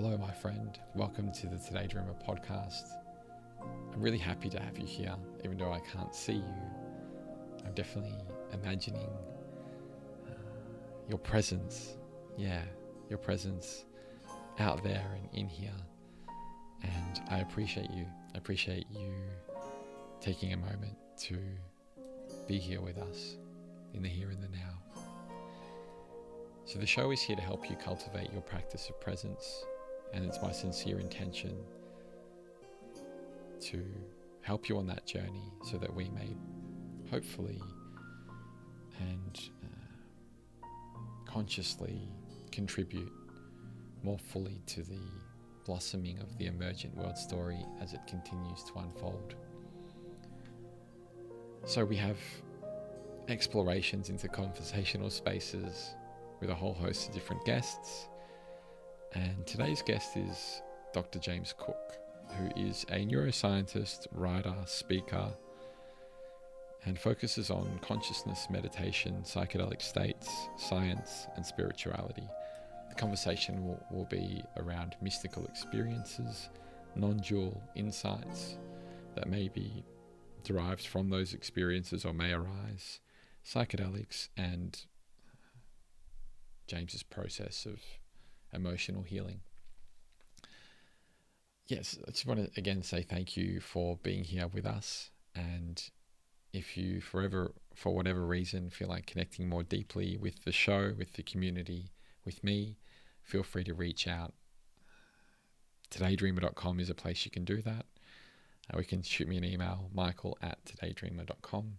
Hello, my friend. Welcome to the Today Dreamer podcast. I'm really happy to have you here, even though I can't see you. I'm definitely imagining uh, your presence. Yeah, your presence out there and in here. And I appreciate you. I appreciate you taking a moment to be here with us in the here and the now. So, the show is here to help you cultivate your practice of presence, and it's my sincere intention to help you on that journey so that we may hopefully and uh, consciously contribute more fully to the blossoming of the emergent world story as it continues to unfold. So, we have explorations into conversational spaces with a whole host of different guests. And today's guest is Dr. James Cooke, who is a neuroscientist, writer, speaker, and focuses on consciousness, meditation, psychedelic states, science, and spirituality. The conversation will, will be around mystical experiences, non dual insights that may be derived from those experiences or may arise, psychedelics, and James's process of emotional healing. Yes, I just want to again say thank you for being here with us. And if you forever, for whatever reason, feel like connecting more deeply with the show, with the community, with me, feel free to reach out. Todaydreamer.com is a place you can do that. Uh, we can shoot me an email, michael at todaydreamer.com.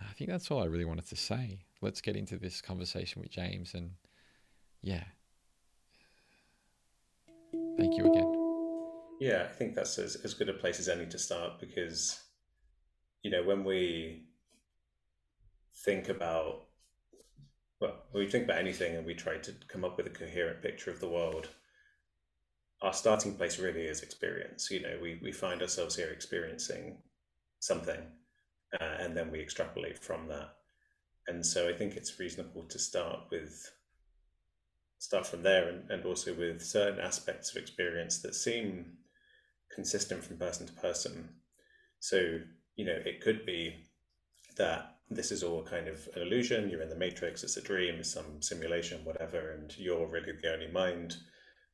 I think that's all I really wanted to say. Let's get into this conversation with James and yeah. Thank you again. Yeah, I think that's as, as good a place as any to start because, you know, when we think about, well, when we think about anything and we try to come up with a coherent picture of the world, our starting place really is experience. You know, we, we find ourselves here experiencing something uh, and then we extrapolate from that. And so I think it's reasonable to start with start from there and, and also with certain aspects of experience that seem consistent from person to person. So, you know, it could be that this is all kind of an illusion, you're in the matrix, it's a dream, some simulation, whatever, and you're really the only mind.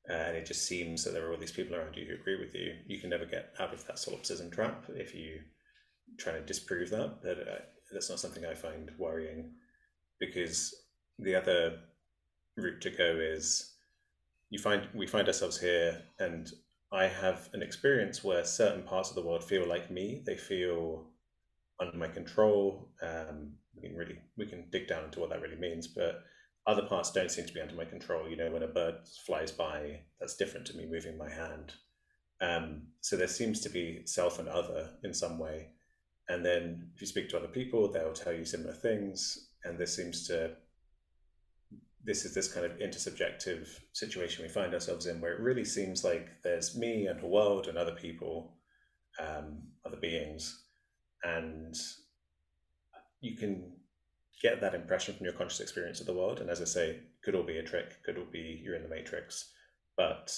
And it just seems that there are all these people around you who agree with you. You can never get out of that solipsism trap if you try to disprove that, but uh, that's not something I find worrying because the other route to go is you find we find ourselves here and I have an experience where certain parts of the world feel like me. They feel under my control. Um, we can really we can dig down into what that really means, but other parts don't seem to be under my control. You know, when a bird flies by, that's different to me moving my hand. Um, so there seems to be self and other in some way. And then if you speak to other people, they'll tell you similar things. And this seems to, this is this kind of intersubjective situation we find ourselves in where it really seems like there's me and the world and other people, um, other beings. And you can get that impression from your conscious experience of the world. And as I say, could all be a trick, could all be you're in the matrix. But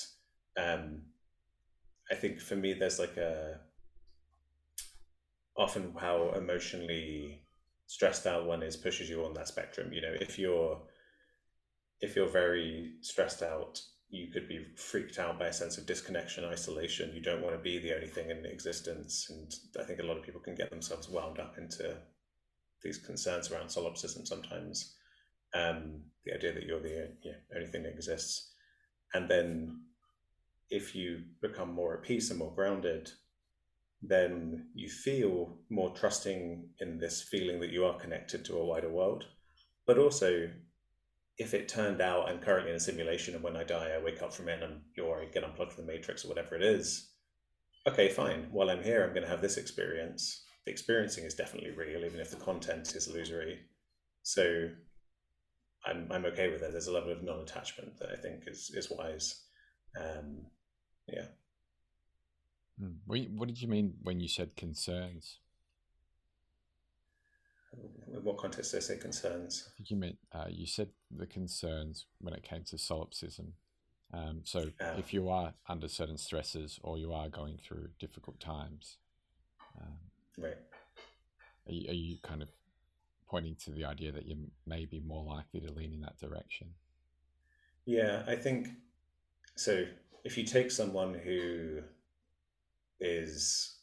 um, I think for me, there's like a, often how emotionally stressed out one is pushes you on that spectrum. You know, if you're if you're very stressed out, you could be freaked out by a sense of disconnection, isolation. You don't want to be the only thing in existence. And I think a lot of people can get themselves wound up into these concerns around solipsism sometimes. Um, the idea that you're the only thing that exists. And then if you become more at peace and more grounded, then you feel more trusting in this feeling that you are connected to a wider world. But also, if it turned out I'm currently in a simulation and when I die, I wake up from it and I get unplugged from the matrix or whatever it is, okay, fine. While I'm here, I'm going to have this experience. The experiencing is definitely real, even if the content is illusory. So I'm, I'm okay with it. There's a level of non attachment that I think is, is wise. Um, yeah. Hmm. What did you mean when you said concerns? In what context did I say concerns? I think you meant uh, you said the concerns when it came to solipsism, Um, so if you are under certain stresses or you are going through difficult times, um, right, are you, are you kind of pointing to the idea that you may be more likely to lean in that direction? Yeah, I think so. If you take someone who is,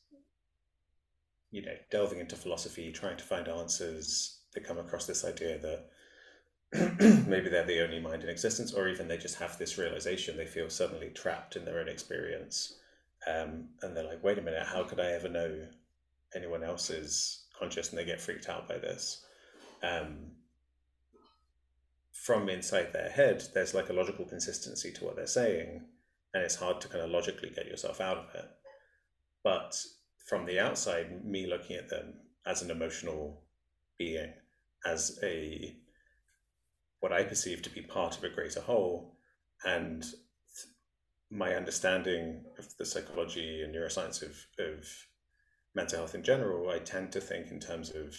you know, delving into philosophy, trying to find answers, they come across this idea that maybe they're the only mind in existence, or even they just have this realization they feel suddenly trapped in their own experience. Um, and they're like, wait a minute, how could I ever know anyone else's conscious? And they get freaked out by this. Um, from inside their head, there's like a logical consistency to what they're saying, and it's hard to kind of logically get yourself out of it. But from the outside, me looking at them as an emotional being, as a what I perceive to be part of a greater whole, and my understanding of the psychology and neuroscience of, of mental health in general, I tend to think in terms of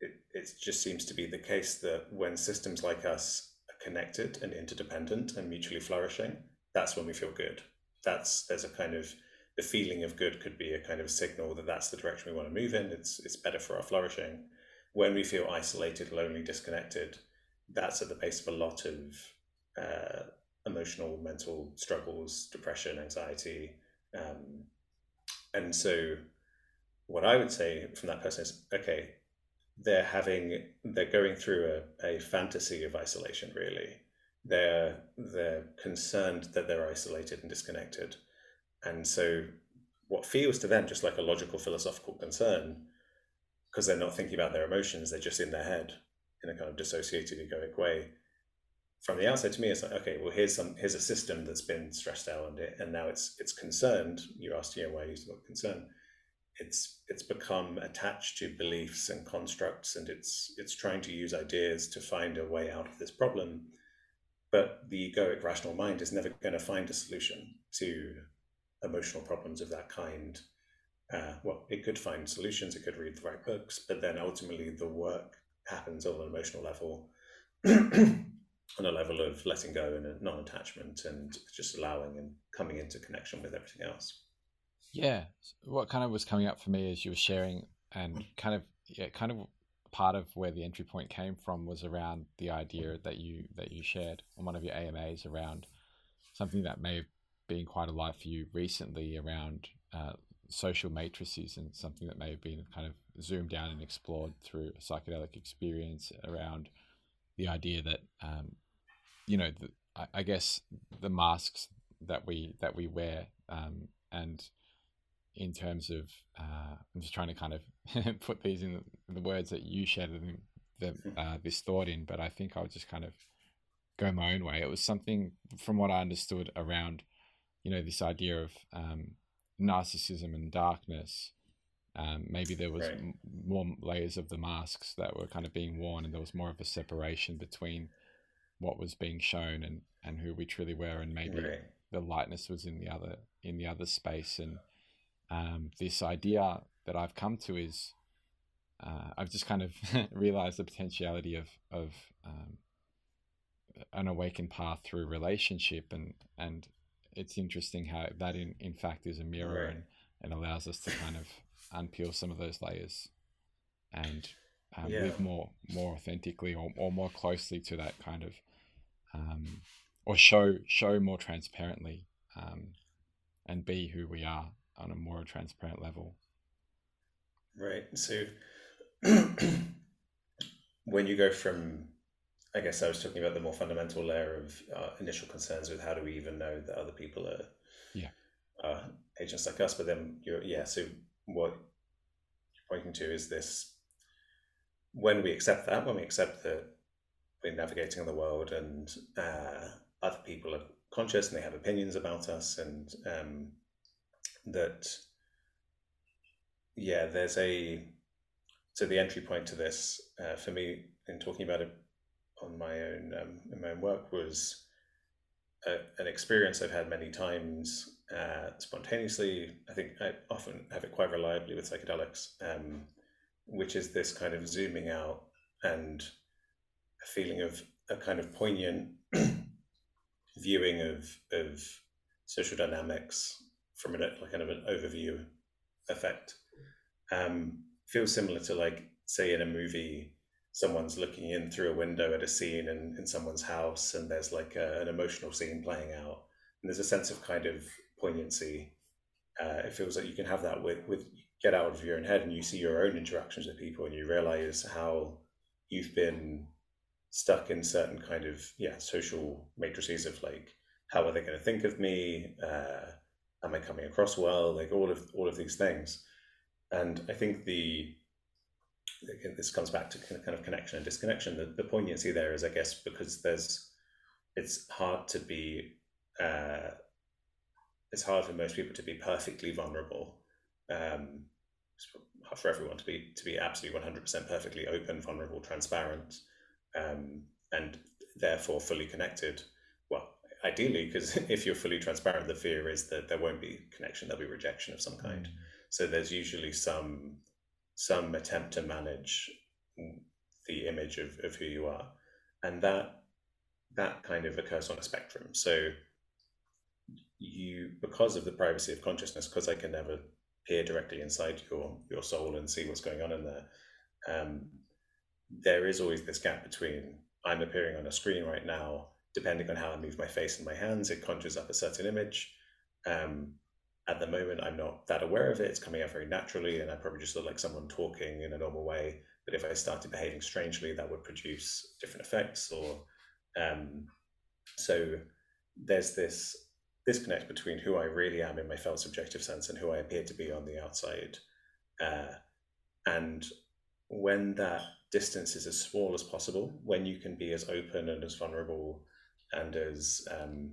it, it just seems to be the case that when systems like us are connected and interdependent and mutually flourishing, that's when we feel good. That's there's a kind of the feeling of good could be a kind of signal that that's the direction we want to move in. It's it's better for our flourishing. When we feel isolated, lonely, disconnected, that's at the base of a lot of uh, emotional, mental struggles, depression, anxiety. Um, and so, what I would say from that person is okay, they're having, they're going through a, a fantasy of isolation, really. They're, they're concerned that they're isolated and disconnected. And so, what feels to them just like a logical philosophical concern, because they're not thinking about their emotions, they're just in their head in a kind of dissociated egoic way. From the outside, to me, it's like, okay, well, here's some here's a system that's been stressed out and it, and now it's it's concerned. You asked, you know, why I use the word concern. It's it's become attached to beliefs and constructs, and it's it's trying to use ideas to find a way out of this problem. But the egoic rational mind is never going to find a solution to emotional problems of that kind. Uh, well, it could find solutions, it could read the right books, but then ultimately the work happens on an emotional level, on a level of letting go and non-attachment and just allowing and coming into connection with everything else. Yeah, what kind of was coming up for me as you were sharing, and kind of yeah, kind of part of where the entry point came from was around the idea that you that you shared on one of your AMAs around something that may have been quite alive for you recently around uh, social matrices and something that may have been kind of zoomed down and explored through a psychedelic experience around the idea that um, you know the, I, I, guess the masks that we that we wear um, and in terms of uh, I'm just trying to kind of put these in the, the, words that you shared the, uh, this thought in but I think I'll just kind of go my own way. It was something from what I understood around you know this idea of um, narcissism and darkness um, maybe there was right. m- more layers of the masks that were kind of being worn, and there was more of a separation between what was being shown and, and who we truly were, and maybe right. the lightness was in the other in the other space. And um, this idea that I've come to is uh, I've just kind of realized the potentiality of of um, an awakened path through relationship, and and it's interesting how that in in fact is a mirror right. and and allows us to kind of unpeel some of those layers and um, yeah. live more more authentically or, or more closely to that kind of um, or show show more transparently um, and be who we are on a more transparent level right so when you go from i guess i was talking about the more fundamental layer of uh, initial concerns with how do we even know that other people are yeah. uh, agents like us but then you're yeah so what you're pointing to is this when we accept that, when we accept that we're navigating the world and uh, other people are conscious and they have opinions about us, and um, that, yeah, there's a so the entry point to this uh, for me in talking about it on my own um, in my own work was a, an experience I've had many times uh, spontaneously. I think I often have it quite reliably with psychedelics, um, which is this kind of zooming out and a feeling of a kind of poignant viewing of of social dynamics from an like kind of an overview effect um, feels similar to like say in a movie someone's looking in through a window at a scene in, in someone's house and there's like a, an emotional scene playing out. And there's a sense of kind of poignancy uh, it feels like you can have that with with get out of your own head and you see your own interactions with people and you realize how you've been stuck in certain kind of yeah social matrices of like how are they going to think of me? Uh, am i coming across well? Like all of all of these things. And i think the this comes back to kind of connection and disconnection. The, the poignancy there is i guess because there's it's hard to be uh, it's hard for most people to be perfectly vulnerable um, for everyone to be to be absolutely 100% perfectly open vulnerable transparent um, and therefore fully connected. Well ideally because if you're fully transparent the fear is that there won't be connection there'll be rejection of some kind. Mm. so there's usually some some attempt to manage the image of, of who you are. And that that kind of occurs on a spectrum. So you because of the privacy of consciousness because i can never peer directly inside your your soul and see what's going on in there um, there is always this gap between i'm appearing on a screen right now depending on how i move my face and my hands it conjures up a certain image um, at the moment i'm not that aware of it it's coming out very naturally and i probably just look like someone talking in a normal way but if i started behaving strangely that would produce different effects or um, so there's this disconnect between who I really am in my felt subjective sense and who I appear to be on the outside. Uh, and when that distance is as small as possible, when you can be as open and as vulnerable and as um,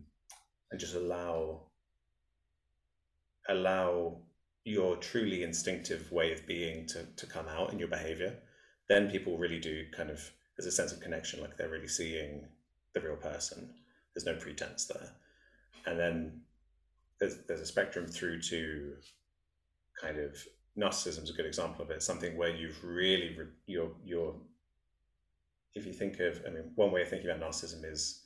and just allow allow your truly instinctive way of being to, to come out in your behavior, then people really do kind of there's a sense of connection, like they're really seeing the real person. There's no pretense there and then there's, there's a spectrum through to kind of narcissism is a good example of it something where you've really re- you're you're if you think of i mean one way of thinking about narcissism is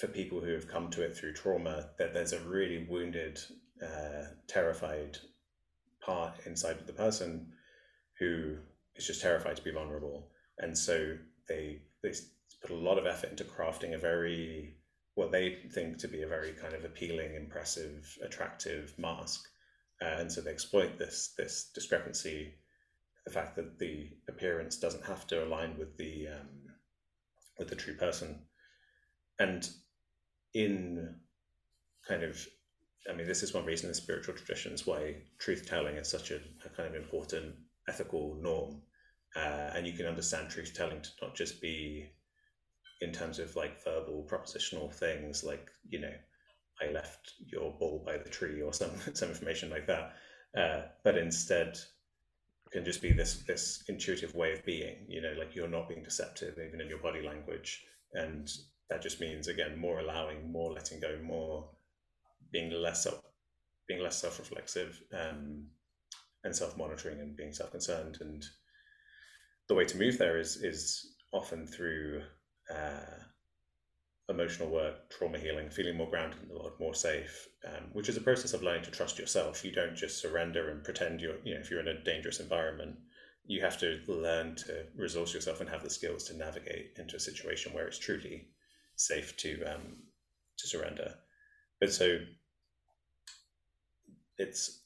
for people who have come to it through trauma that there's a really wounded uh, terrified part inside of the person who is just terrified to be vulnerable and so they they put a lot of effort into crafting a very what they think to be a very kind of appealing, impressive, attractive mask. Uh, and so they exploit this this discrepancy, the fact that the appearance doesn't have to align with the um, with the true person. And in kind of, I mean, this is one reason in spiritual traditions why truth telling is such a, a kind of important ethical norm. Uh, and you can understand truth telling to not just be in terms of like verbal propositional things like you know i left your ball by the tree or some some information like that uh, but instead can just be this this intuitive way of being you know like you're not being deceptive even in your body language and that just means again more allowing more letting go more being less self being less self-reflexive um, and self-monitoring and being self-concerned and the way to move there is is often through uh, emotional work, trauma healing, feeling more grounded and a lot more safe, um, which is a process of learning to trust yourself. You don't just surrender and pretend you're, you know, if you're in a dangerous environment, you have to learn to resource yourself and have the skills to navigate into a situation where it's truly safe to um, to surrender. But so it's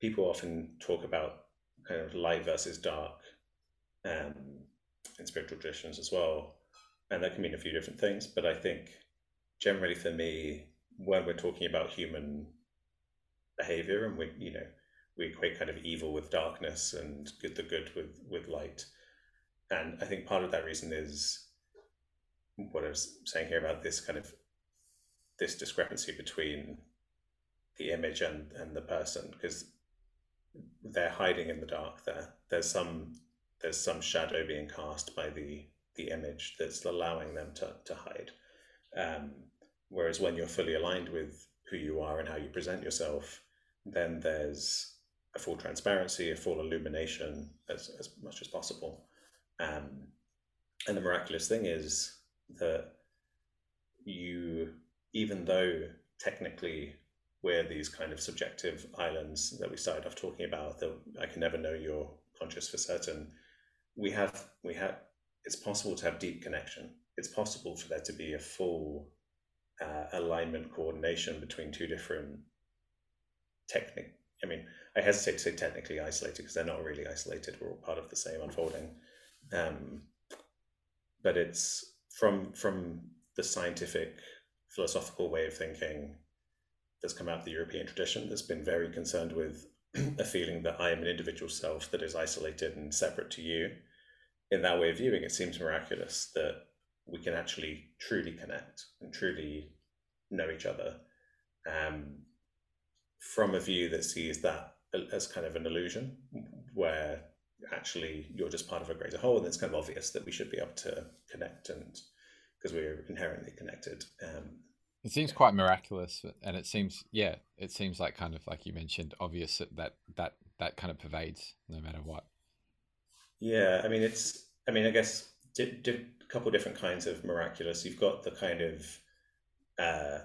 people often talk about kind of light versus dark um, in spiritual traditions as well and that can mean a few different things. But I think generally for me, when we're talking about human behavior and we, you know, we equate kind of evil with darkness and good the good with with light. And I think part of that reason is what I was saying here about this kind of this discrepancy between the image and, and the person because they're hiding in the dark there. There's some there's some shadow being cast by the the image that's allowing them to, to hide. Um, whereas when you're fully aligned with who you are and how you present yourself, then there's a full transparency, a full illumination as, as much as possible. Um, and the miraculous thing is that you even though technically we're these kind of subjective islands that we started off talking about, that I can never know you're conscious for certain, we have we have it's possible to have deep connection. It's possible for there to be a full uh, alignment coordination between two different technic. I mean, I hesitate to say technically isolated because they're not really isolated. We're all part of the same unfolding. Um, but it's from from the scientific philosophical way of thinking that's come out of the European tradition that's been very concerned with a feeling that I am an individual self that is isolated and separate to you. In that way of viewing, it seems miraculous that we can actually truly connect and truly know each other um, from a view that sees that as kind of an illusion, where actually you're just part of a greater whole, and it's kind of obvious that we should be able to connect and because we're inherently connected. Um, it seems quite miraculous, and it seems yeah, it seems like kind of like you mentioned, obvious that that that, kind of pervades no matter what. Yeah, I mean it's. I mean, I guess a couple different kinds of miraculous. You've got the kind of uh,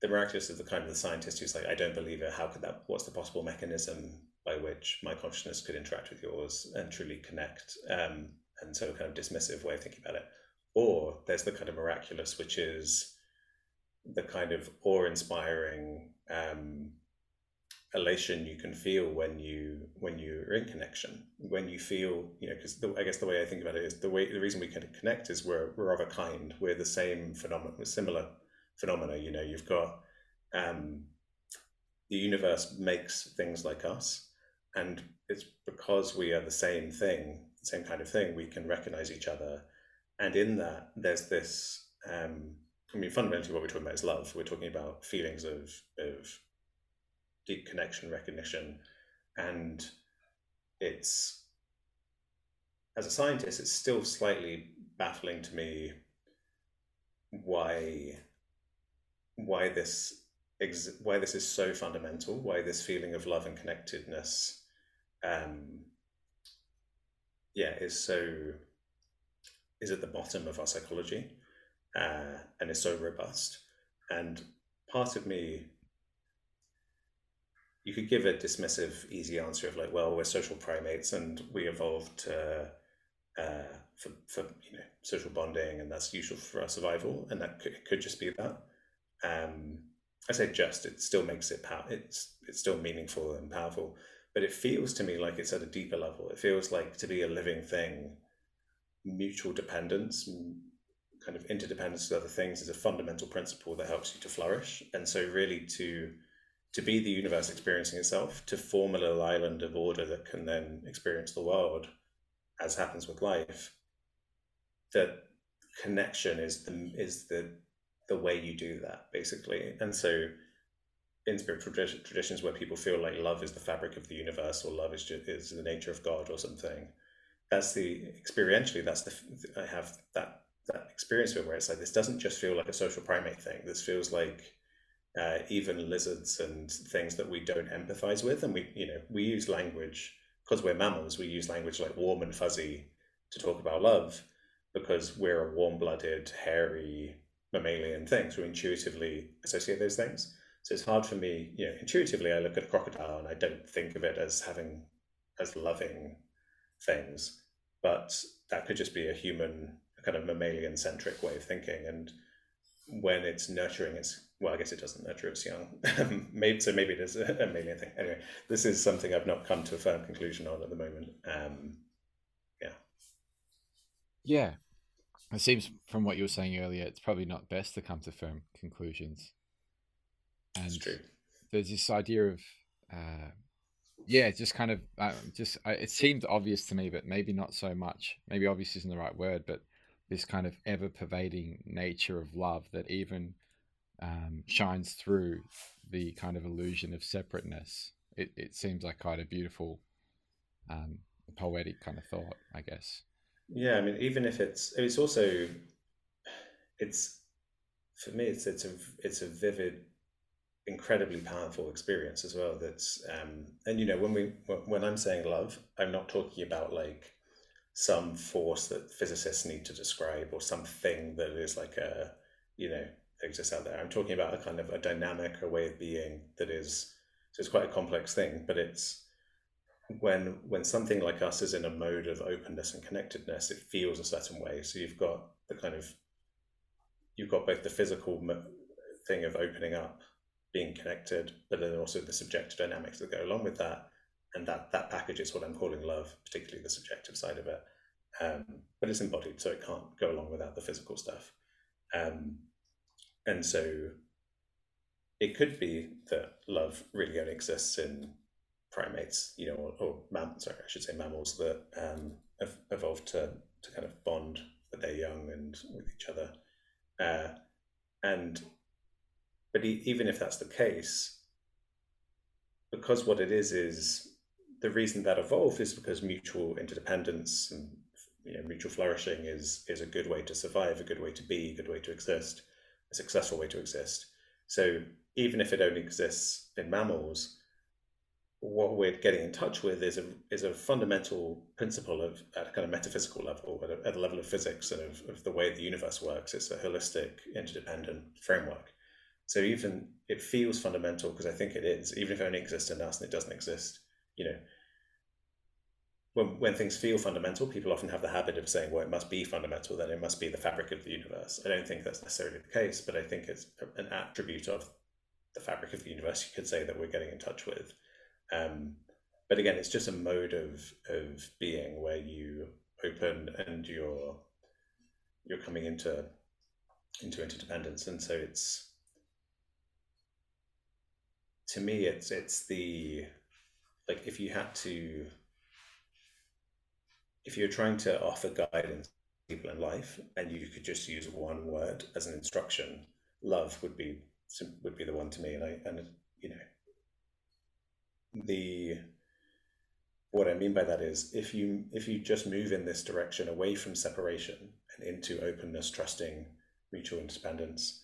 the miraculous is the kind of the scientist who's like, I don't believe it. How could that? What's the possible mechanism by which my consciousness could interact with yours and truly connect? Um, and so, kind of dismissive way of thinking about it. Or there's the kind of miraculous, which is the kind of awe-inspiring um, elation you can feel when you when you're in connection when you feel you know because i guess the way i think about it is the way the reason we can connect is we're we're of a kind. We're the same phenomenon similar phenomena you know you've got um the universe makes things like us and it's because we are the same thing same kind of thing we can recognize each other. And in that there's this um I mean, fundamentally, what we're talking about is love. We're talking about feelings of of deep connection, recognition, and it's as a scientist, it's still slightly baffling to me why why this ex- why this is so fundamental, why this feeling of love and connectedness, um, yeah, is so is at the bottom of our psychology uh, and is so robust. And part of me, you could give a dismissive, easy answer of like, well, we're social primates and we evolved uh, for, for you know social bonding, and that's useful for our survival, and that could, could just be that. Um, I say just, it still makes it power. It's it's still meaningful and powerful, but it feels to me like it's at a deeper level. It feels like to be a living thing, mutual dependence, kind of interdependence with other things is a fundamental principle that helps you to flourish. And so, really, to to be the universe experiencing itself, to form a little island of order that can then experience the world, as happens with life, that connection is the is the the way you do that basically. And so, in spiritual traditions where people feel like love is the fabric of the universe or love is just, is the nature of God or something, that's the experientially that's the I have that that experience it where it's like this doesn't just feel like a social primate thing. This feels like uh, even lizards and things that we don't empathize with, and we you know we use language because we're mammals. We use language like warm and fuzzy to talk about love because we're a warm-blooded, hairy mammalian thing. So we intuitively associate those things. So it's hard for me, you know, intuitively I look at a crocodile and I don't think of it as having as loving things, but that could just be a human kind of mammalian centric way of thinking. And when it's nurturing, it's well, I guess it doesn't nurture its young. maybe so. Maybe it is a mammalian thing. Anyway, this is something I've not come to a firm conclusion on at the moment. Um, yeah. Yeah, it seems from what you were saying earlier, it's probably not best to come to firm conclusions. And That's true. There's this idea of uh, yeah, just kind of uh, just uh, it seemed obvious to me, but maybe not so much. Maybe obvious isn't the right word, but this kind of ever pervading nature of love that even um, shines through the kind of illusion of separateness. It, it seems like quite a beautiful, um, poetic kind of thought, I guess. Yeah, I mean, even if it's it's also it's for me it's it's a it's a vivid, incredibly powerful experience as well. That's um, and you know when we when I'm saying love, I'm not talking about like some force that physicists need to describe or something that is like a you know exists out there. I'm talking about a kind of a dynamic, a way of being that is so it's quite a complex thing, but it's when when something like us is in a mode of openness and connectedness, it feels a certain way. So you've got the kind of you've got both the physical thing of opening up, being connected, but then also the subjective dynamics that go along with that. And that that package is what I'm calling love, particularly the subjective side of it. Um, but it's embodied, so it can't go along without the physical stuff. Um, and so it could be that love really only exists in primates, you know, or, or mammals, sorry, I should say mammals that um, have evolved to, to kind of bond with their young and with each other. Uh, and but even if that's the case, because what it is is the reason that evolved is because mutual interdependence and you know, mutual flourishing is is a good way to survive, a good way to be, a good way to exist, a successful way to exist. So even if it only exists in mammals, what we're getting in touch with is a is a fundamental principle of at a kind of metaphysical level, at a, at a level of physics and of, of the way the universe works. It's a holistic, interdependent framework. So even it feels fundamental because I think it is, even if it only exists in us and it doesn't exist, you know. When, when things feel fundamental, people often have the habit of saying, well, it must be fundamental, then it must be the fabric of the universe. I don't think that's necessarily the case, but I think it's an attribute of the fabric of the universe, you could say, that we're getting in touch with. Um, but again, it's just a mode of of being where you open and you're you're coming into into interdependence, and so it's to me, it's it's the like if you had to if you're trying to offer guidance to people in life and you could just use one word as an instruction, love would be would be the one to me, and I and you know the what I mean by that is if you if you just move in this direction away from separation and into openness, trusting, mutual independence,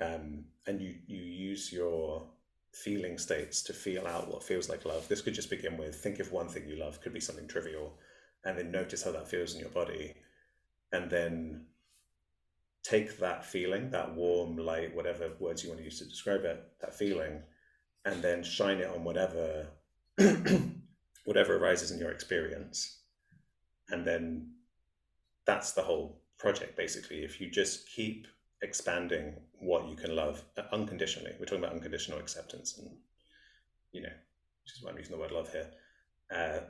um, and you you use your feeling states to feel out what feels like love. This could just begin with think of one thing you love, could be something trivial, and then notice how that feels in your body, and then take that feeling, that warm, light, whatever words you want to use to describe it, that feeling, and then shine it on whatever whatever arises in your experience and then that's the whole project basically if you just keep expanding what you can love unconditionally. We're talking about unconditional acceptance and you know which is why i'm using the word love here. Uh,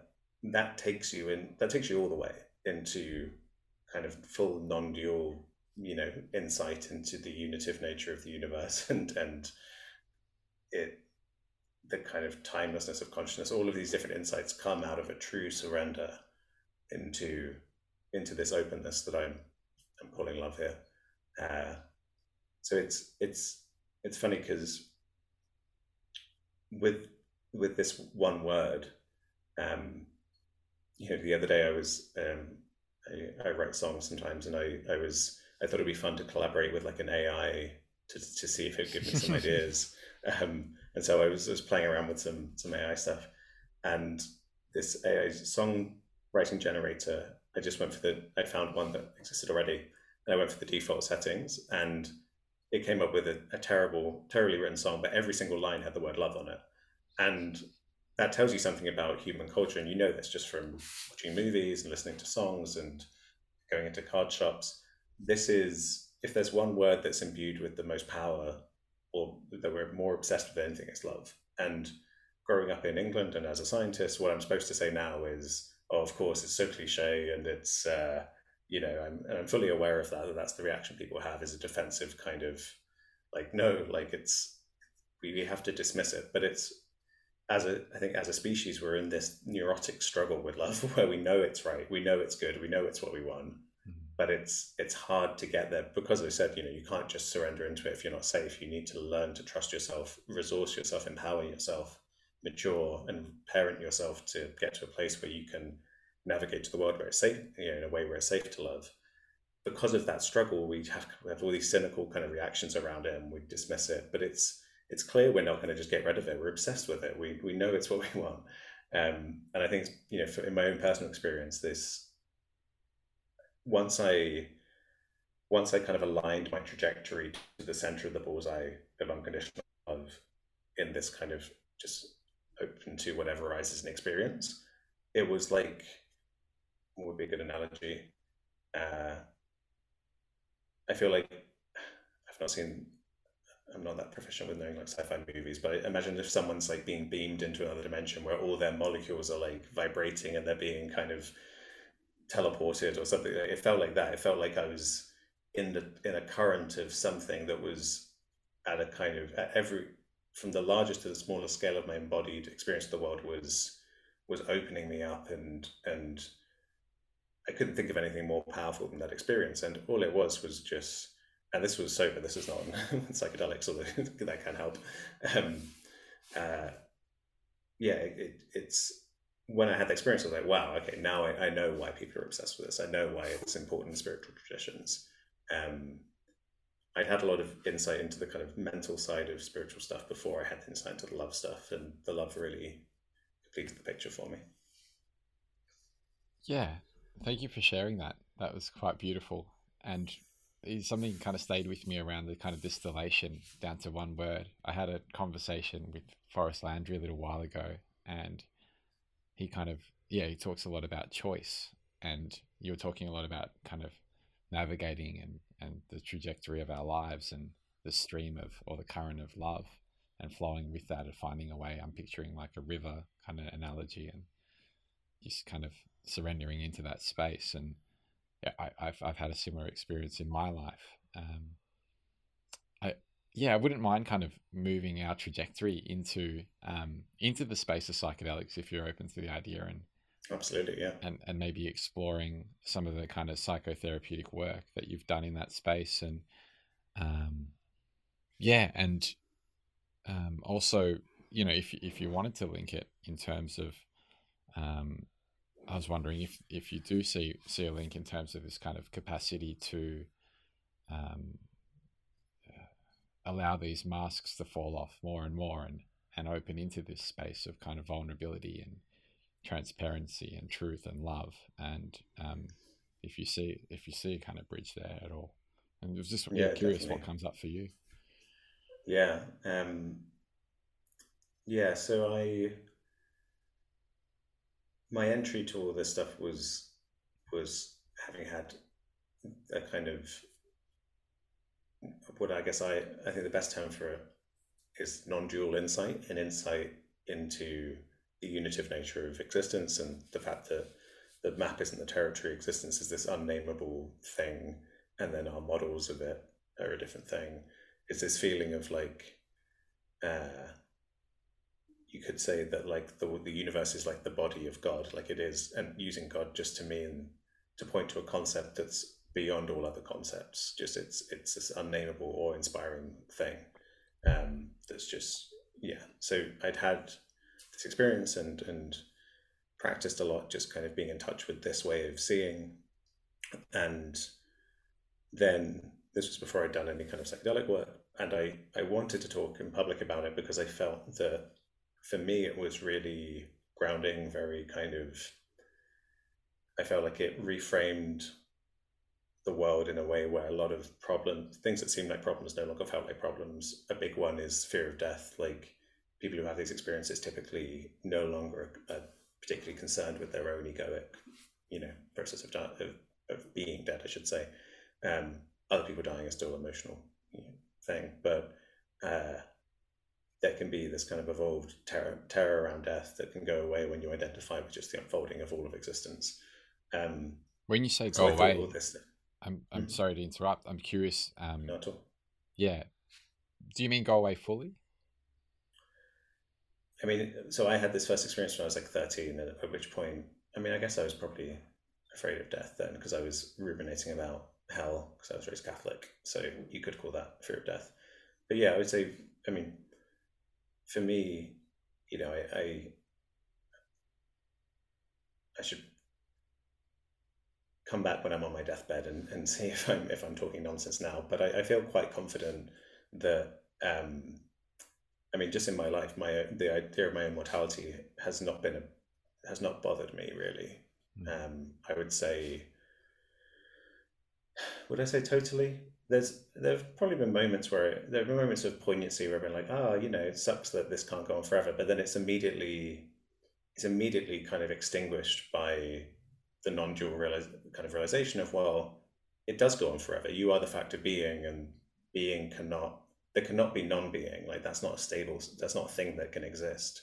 that takes you in that takes you all the way into kind of full non-dual you know insight into the unitive nature of the universe and and it the kind of timelessness of consciousness, all of these different insights come out of a true surrender into into this openness that I'm I'm calling love here. Uh, so it's it's it's funny because with with this one word, um, you know, the other day I was um, I, I write songs sometimes, and I I was I thought it'd be fun to collaborate with like an AI to to see if it'd give me some ideas. Um, and so I was just playing around with some some AI stuff, and this AI song writing generator. I just went for the. I found one that existed already, and I went for the default settings, and it came up with a, a terrible, terribly written song, but every single line had the word love on it, and that tells you something about human culture, and you know this just from watching movies and listening to songs and going into card shops. This is if there's one word that's imbued with the most power or that we're more obsessed with than anything, it's love. And growing up in England and as a scientist, what I'm supposed to say now is, oh, of course, it's so cliche and it's, uh, you know, I'm, and I'm fully aware of that, that that's the reaction people have is a defensive kind of like, no, like it's, we, we have to dismiss it. But it's, as a, I think as a species, we're in this neurotic struggle with love where we know it's right, we know it's good, we know it's what we want, mm-hmm. but it's it's hard to get there because I said you know you can't just surrender into it if you're not safe. You need to learn to trust yourself, resource yourself, empower yourself, mature, and parent yourself to get to a place where you can navigate to the world where it's safe, you know, in a way where it's safe to love. Because of that struggle, we have, we have all these cynical kind of reactions around it, and we dismiss it. But it's it's clear we're not going to just get rid of it. We're obsessed with it. We we know it's what we want. Um, and I think you know, for, in my own personal experience, this once I once I kind of aligned my trajectory to the center of the bullseye of unconditional love in this kind of just open to whatever arises in experience, it was like, would be a good analogy? Uh, I feel like I've not seen I'm not that proficient with knowing like sci-fi movies, but imagine if someone's like being beamed into another dimension where all their molecules are like vibrating and they're being kind of teleported or something. It felt like that. It felt like I was in the in a current of something that was at a kind of at every from the largest to the smallest scale of my embodied experience of the world was was opening me up and and I couldn't think of anything more powerful than that experience. And all it was was just and this was sober. This is not psychedelics, although that can help. Um, uh, yeah, it, it's when I had the experience, I was like, wow, okay, now I, I, know why people are obsessed with this. I know why it's important in spiritual traditions. Um, I'd had a lot of insight into the kind of mental side of spiritual stuff before I had the insight into the love stuff, and the love really completed the picture for me. Yeah, thank you for sharing that. That was quite beautiful. And something kind of stayed with me around the kind of distillation down to one word. I had a conversation with Forrest Landry a little while ago, and he kind of yeah he talks a lot about choice, and you were talking a lot about kind of navigating and and the trajectory of our lives and the stream of or the current of love and flowing with that and finding a way. I'm picturing like a river kind of analogy and just kind of surrendering into that space. And yeah, I, have I've had a similar experience in my life. Um, I yeah, I wouldn't mind kind of moving our trajectory into um, into the space of psychedelics if you're open to the idea and absolutely yeah. and and maybe exploring some of the kind of psychotherapeutic work that you've done in that space. And um, yeah and um, also you know if if you wanted to link it in terms of um, I was wondering if if you do see see a link in terms of this kind of capacity to um, uh, allow these masks to fall off more and more and and open into this space of kind of vulnerability and transparency and truth and love. And um, if you see if you see a kind of bridge there at all. And it was just yeah, curious definitely. what comes up for you. Yeah um, yeah so i my entry to all this stuff was was having had a kind of what I guess I, I think the best term for it is non-dual insight, an insight into the unitive nature of existence and the fact that the map isn't the territory, existence is this unnameable thing, and then our models of it are a different thing. It's this feeling of like uh, you could say that like the the universe is like the body of God, like it is, and using God just to mean to point to a concept that's beyond all other concepts. Just it's it's this unnameable or inspiring thing um, that's just yeah. So I'd had this experience and and practiced a lot, just kind of being in touch with this way of seeing, and then this was before I'd done any kind of psychedelic work, and I I wanted to talk in public about it because I felt that for me, it was really grounding, very kind of, I felt like it reframed the world in a way where a lot of problems, things that seemed like problems, no longer felt like problems. A big one is fear of death. Like people who have these experiences typically no longer are particularly concerned with their own egoic, you know, process of, of, of being dead, I should say. Um, other people dying is still an emotional you know, thing, but uh, there can be this kind of evolved terror, terror around death that can go away when you identify with just the unfolding of all of existence. Um, when you say go away, this, I'm I'm mm-hmm. sorry to interrupt. I'm curious. Um, Not at all. Yeah. Do you mean go away fully? I mean, so I had this first experience when I was like 13, at which point, I mean, I guess I was probably afraid of death then because I was ruminating about hell because I was raised Catholic. So you could call that fear of death. But yeah, I would say, I mean, for me, you know, I, I, I should come back when I'm on my deathbed and, and see if I'm if I'm talking nonsense now. But I, I feel quite confident that um, I mean, just in my life, my the idea of my immortality has not been a, has not bothered me really. Mm. Um, I would say would I say totally? There's there have probably been moments where there have been moments of poignancy where I've been like, oh, you know, it sucks that this can't go on forever, but then it's immediately it's immediately kind of extinguished by the non-dual realiz- kind of realization of well, it does go on forever. You are the fact of being, and being cannot there cannot be non-being. Like that's not a stable. That's not a thing that can exist,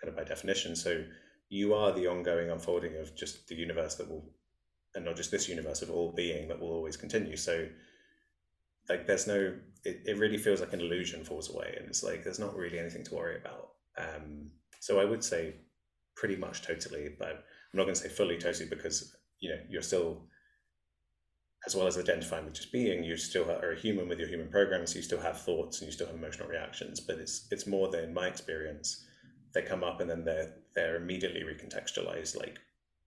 kind of by definition. So you are the ongoing unfolding of just the universe that will and not just this universe of all being that will always continue so like there's no it, it really feels like an illusion falls away and it's like there's not really anything to worry about um so i would say pretty much totally but i'm not going to say fully totally because you know you're still as well as identifying with just being you still are a human with your human programs so you still have thoughts and you still have emotional reactions but it's it's more than my experience they come up and then they're they're immediately recontextualized like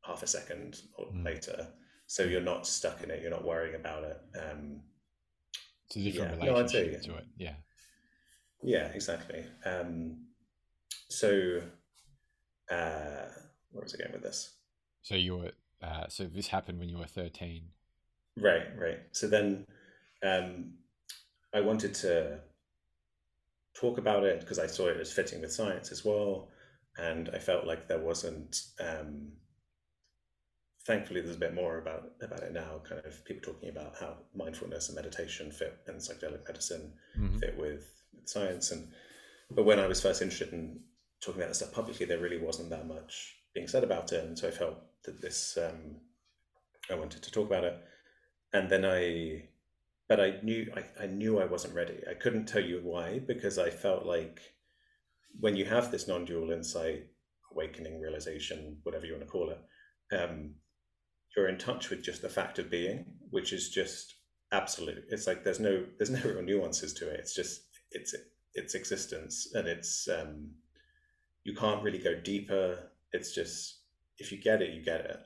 half a second or mm. later. So you're not stuck in it. You're not worrying about it. Um, it's a different yeah. relationship no, to it. Yeah. Yeah, exactly. Um, so, uh, where was I going with this? So you were, uh, so this happened when you were 13. Right, right. So then, um, I wanted to talk about it because I saw it as fitting with science as well. And I felt like there wasn't, um, thankfully there's a bit more about about it now kind of people talking about how mindfulness and meditation fit and psychedelic medicine mm-hmm. fit with, science. And but when i was first interested in talking about this stuff publicly there really wasn't that much being said about it. And so i felt that this um, i wanted to talk about it. And then i but i knew I, I knew i wasn't ready. I couldn't tell you why because i felt like when you have this non-dual insight awakening realization whatever you want to call it um, you're in touch with just the fact of being, which is just absolute. It's like there's no there's no real nuances to it. It's just it's its existence, and it's um, you can't really go deeper. It's just if you get it, you get it.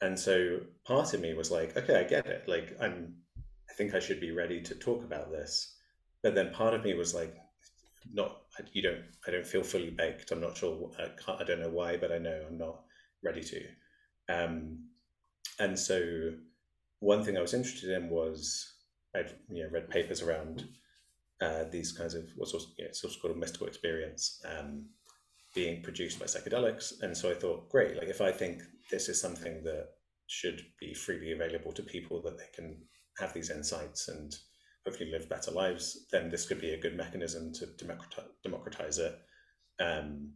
And so part of me was like, okay, I get it. Like I'm, I think I should be ready to talk about this. But then part of me was like, not you don't I don't feel fully baked. I'm not sure. I, I don't know why, but I know I'm not ready to. Um, and so one thing I was interested in was I'd you know, read papers around uh, these kinds of what's also, you know, sort of called a mystical experience um, being produced by psychedelics. And so I thought, great, like if I think this is something that should be freely available to people that they can have these insights and hopefully live better lives, then this could be a good mechanism to democratize it. Um,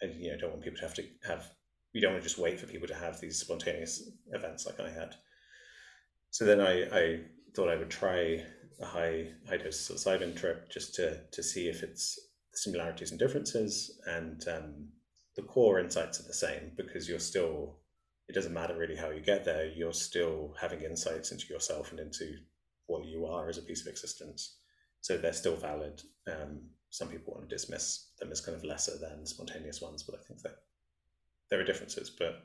and you know, don't want people to have to have we don't want to just wait for people to have these spontaneous events like I had. So then I, I thought I would try a high high dose psilocybin trip just to to see if it's similarities and differences, and um, the core insights are the same because you're still. It doesn't matter really how you get there. You're still having insights into yourself and into what you are as a piece of existence. So they're still valid. Um, some people want to dismiss them as kind of lesser than spontaneous ones, but I think that there are differences, but.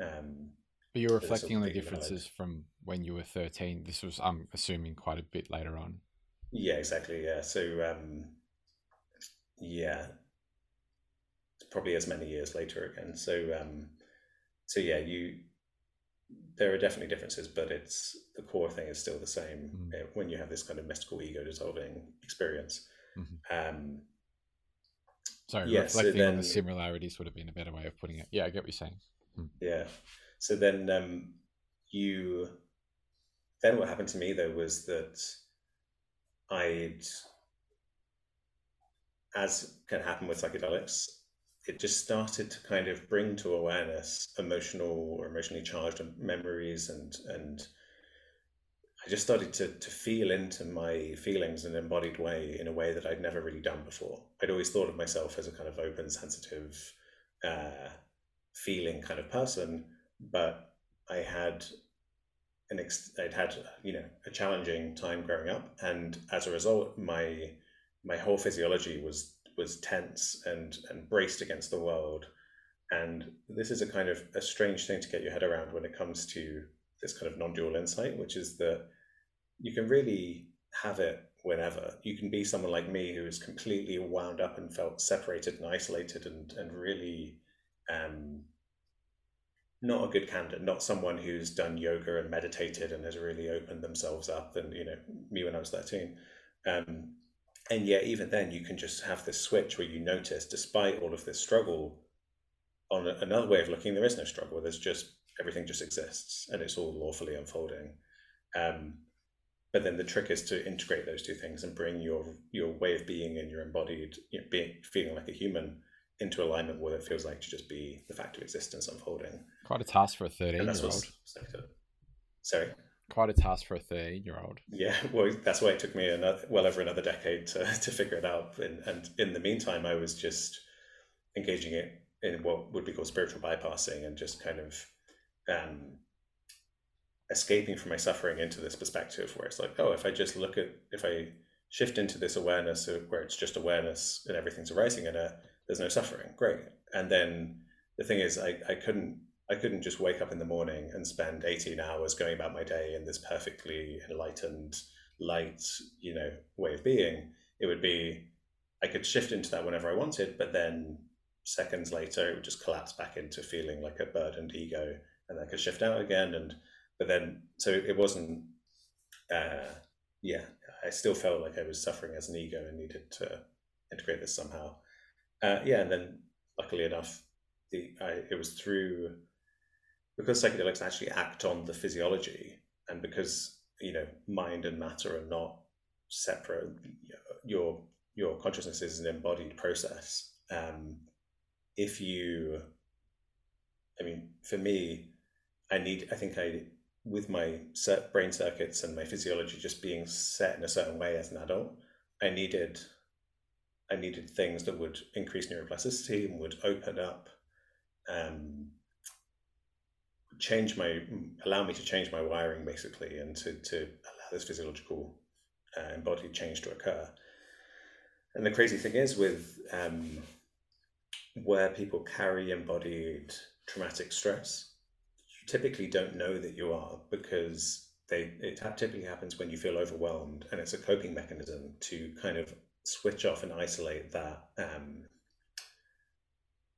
Um, but you're reflecting on the differences from when you were 13. This was, I'm assuming, quite a bit later on. Yeah, exactly. Yeah. So, um, yeah, it's probably as many years later again. So, um, so yeah, you, there are definitely differences, but it's the core thing is still the same mm. when you have this kind of mystical ego dissolving experience. Mm-hmm. Um, Sorry, yeah, reflecting so then, on the similarities would have been a better way of putting it. Yeah, I get what you're saying. Hmm. Yeah. So then um, you, then what happened to me though was that I'd, as can happen with psychedelics, it just started to kind of bring to awareness emotional or emotionally charged memories and and I just started to to feel into my feelings in an embodied way in a way that I'd never really done before. I'd always thought of myself as a kind of open, sensitive, uh, feeling kind of person, but I had an ex- I'd had you know a challenging time growing up, and as a result, my my whole physiology was was tense and and braced against the world. And this is a kind of a strange thing to get your head around when it comes to this kind of non-dual insight, which is that you can really have it whenever. You can be someone like me who is completely wound up and felt separated and isolated and and really um, not a good candidate, not someone who's done yoga and meditated and has really opened themselves up. And you know, me when I was thirteen, um, and yet even then, you can just have this switch where you notice, despite all of this struggle, on another way of looking, there is no struggle. There's just everything just exists and it's all lawfully unfolding. Um, but then the trick is to integrate those two things and bring your your way of being and your embodied you know, being feeling like a human into alignment with what it feels like to just be the fact of existence unfolding. Quite a task for a 13 year old. Sorry? Quite a task for a 13 year old. Yeah, well, that's why it took me another, well over another decade to, to figure it out. And, and in the meantime, I was just engaging it in what would be called spiritual bypassing and just kind of um, escaping from my suffering into this perspective where it's like, oh, if I just look at, if I shift into this awareness where it's just awareness and everything's arising in it, there's no suffering. Great. And then the thing is, I, I couldn't I couldn't just wake up in the morning and spend 18 hours going about my day in this perfectly enlightened, light, you know, way of being. It would be I could shift into that whenever I wanted, but then seconds later it would just collapse back into feeling like a burdened ego, and I could shift out again. And but then so it wasn't. Uh, yeah, I still felt like I was suffering as an ego and needed to integrate this somehow. Uh, yeah, and then luckily enough, the I, it was through because psychedelics actually act on the physiology, and because you know mind and matter are not separate. Your your consciousness is an embodied process. Um, if you, I mean, for me, I need. I think I with my brain circuits and my physiology just being set in a certain way as an adult, I needed I needed things that would increase neuroplasticity and would open up, um, change my, allow me to change my wiring basically, and to, to allow this physiological uh, embodied change to occur. And the crazy thing is with um, where people carry embodied traumatic stress, typically don't know that you are because they it typically happens when you feel overwhelmed, and it's a coping mechanism to kind of switch off and isolate that um,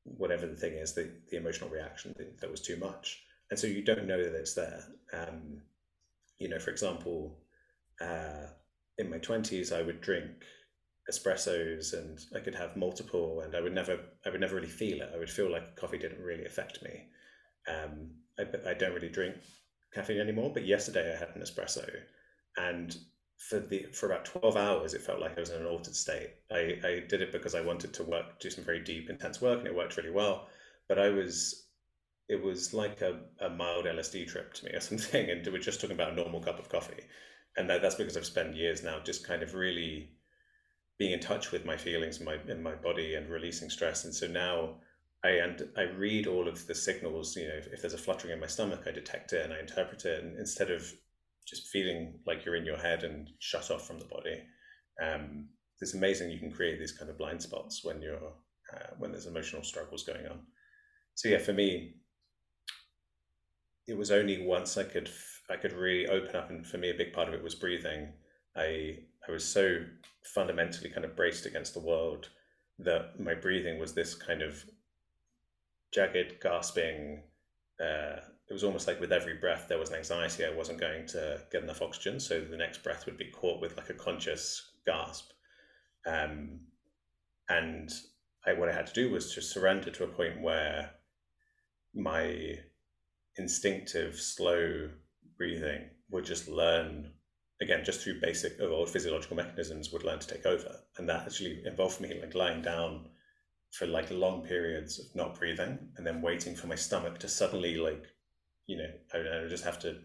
whatever the thing is the, the emotional reaction that, that was too much. And so you don't know that it's there. Um, you know for example uh, in my 20s i would drink espressos and i could have multiple and i would never i would never really feel it. I would feel like coffee didn't really affect me. Um, I, I don't really drink caffeine anymore but yesterday i had an espresso. And for the for about 12 hours it felt like i was in an altered state. I i did it because i wanted to work do some very deep intense work and it worked really well. But i was it was like a, a mild lsd trip to me or something and we're just talking about a normal cup of coffee. And that, that's because i've spent years now just kind of really being in touch with my feelings in my in my body and releasing stress. And so now I and I read all of the signals. You know, if, if, there's a fluttering in my stomach, I detect it and I interpret it. And instead of just feeling like you're in your head and shut off from the body. Um, it's amazing you can create these kind of blind spots when you're uh, when there's emotional struggles going on. So yeah, for me, it was only once I could I could really open up, and for me, a big part of it was breathing. I I was so fundamentally kind of braced against the world that my breathing was this kind of jagged, gasping, uh, it was almost like with every breath there was an anxiety I wasn't going to get enough oxygen, so the next breath would be caught with like a conscious gasp. Um, and I, what I had to do was to surrender to a point where my instinctive, slow breathing would just learn again, just through basic old physiological mechanisms, would learn to take over, and that actually involved me like lying down for like long periods of not breathing and then waiting for my stomach to suddenly like you know, I, I just have to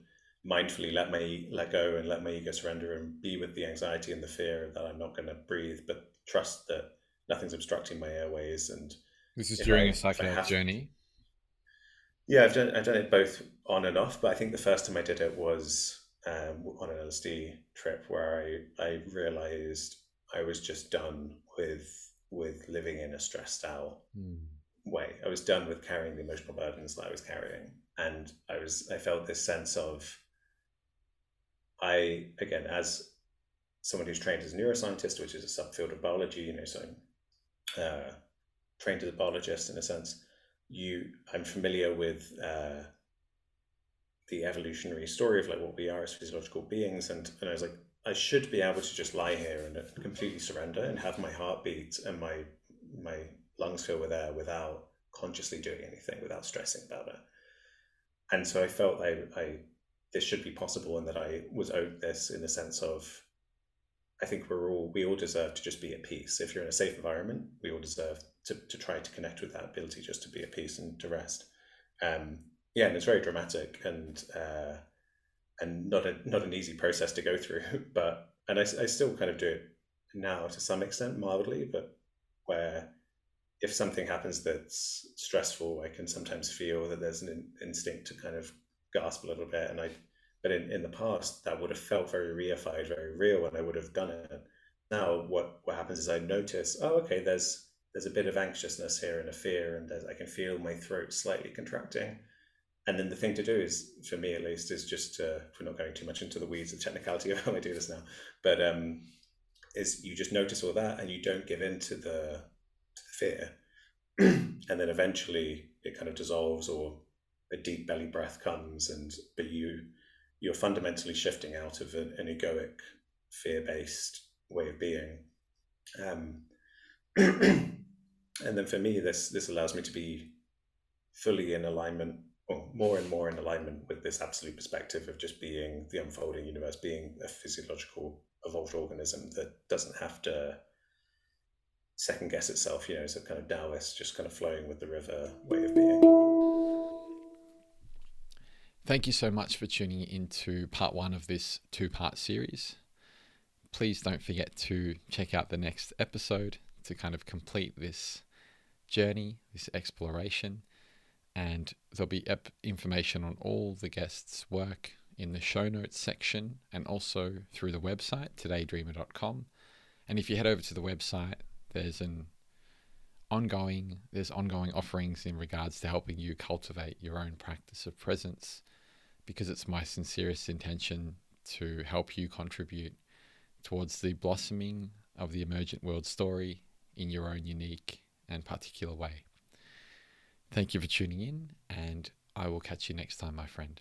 mindfully let my let go and let my ego surrender and be with the anxiety and the fear that I'm not going to breathe, but trust that nothing's obstructing my airways. And this is during I, a psychedelic journey. Yeah, I've done I've done it both on and off, but I think the first time I did it was um, on an LSD trip where I I realized I was just done with with living in a stressed out mm. way. I was done with carrying the emotional burdens that I was carrying and I was I felt this sense of I again as someone who's trained as a neuroscientist, which is a subfield of biology, you know, so uh, trained as a biologist in a sense, you I'm familiar with uh, the evolutionary story of like what we are as physiological beings, and and I was like, I should be able to just lie here and completely surrender and have my heart beat and my my lungs fill with air without consciously doing anything, without stressing about it. And so I felt like I this should be possible and that I was owed this in the sense of I think we're all we all deserve to just be at peace. If you're in a safe environment, we all deserve to, to try to connect with that ability just to be at peace and to rest. Um, yeah, and it's very dramatic and uh, and not a not an easy process to go through. But and I, I still kind of do it now to some extent, mildly, but where if something happens that's stressful, I can sometimes feel that there's an in, instinct to kind of gasp a little bit, and I but in, in the past, that would have felt very reified, very real, and I would have done it. Now, what, what happens is I notice, oh, okay, there's there's a bit of anxiousness here and a fear, and I can feel my throat slightly contracting. And then the thing to do is, for me at least, is just to, we're not going too much into the weeds, the technicality of how I do this now, but um, is you just notice all that and you don't give in to the, to the fear. and then eventually it kind of dissolves or a deep belly breath comes and but you you're fundamentally shifting out of an, an egoic, fear based way of being. Um, and then for me, this this allows me to be fully in alignment, or more and more in alignment with this absolute perspective of just being the unfolding universe, being a physiological evolved organism that doesn't have to second guess itself. You know, it's a kind of Taoist, just kind of flowing with the river way of being. Thank you so much for tuning into part one of this two part series. Please don't forget to check out the next episode to kind of complete this journey, this exploration. And there'll be information on all the guests' work in the show notes section and also through the website, todaydreamer.com. And if you head over to the website, there's an ongoing there's ongoing offerings in regards to helping you cultivate your own practice of presence because it's my sincerest intention to help you contribute towards the blossoming of the emergent world story in your own unique and particular way. Thank you for tuning in, and I will catch you next time, my friend.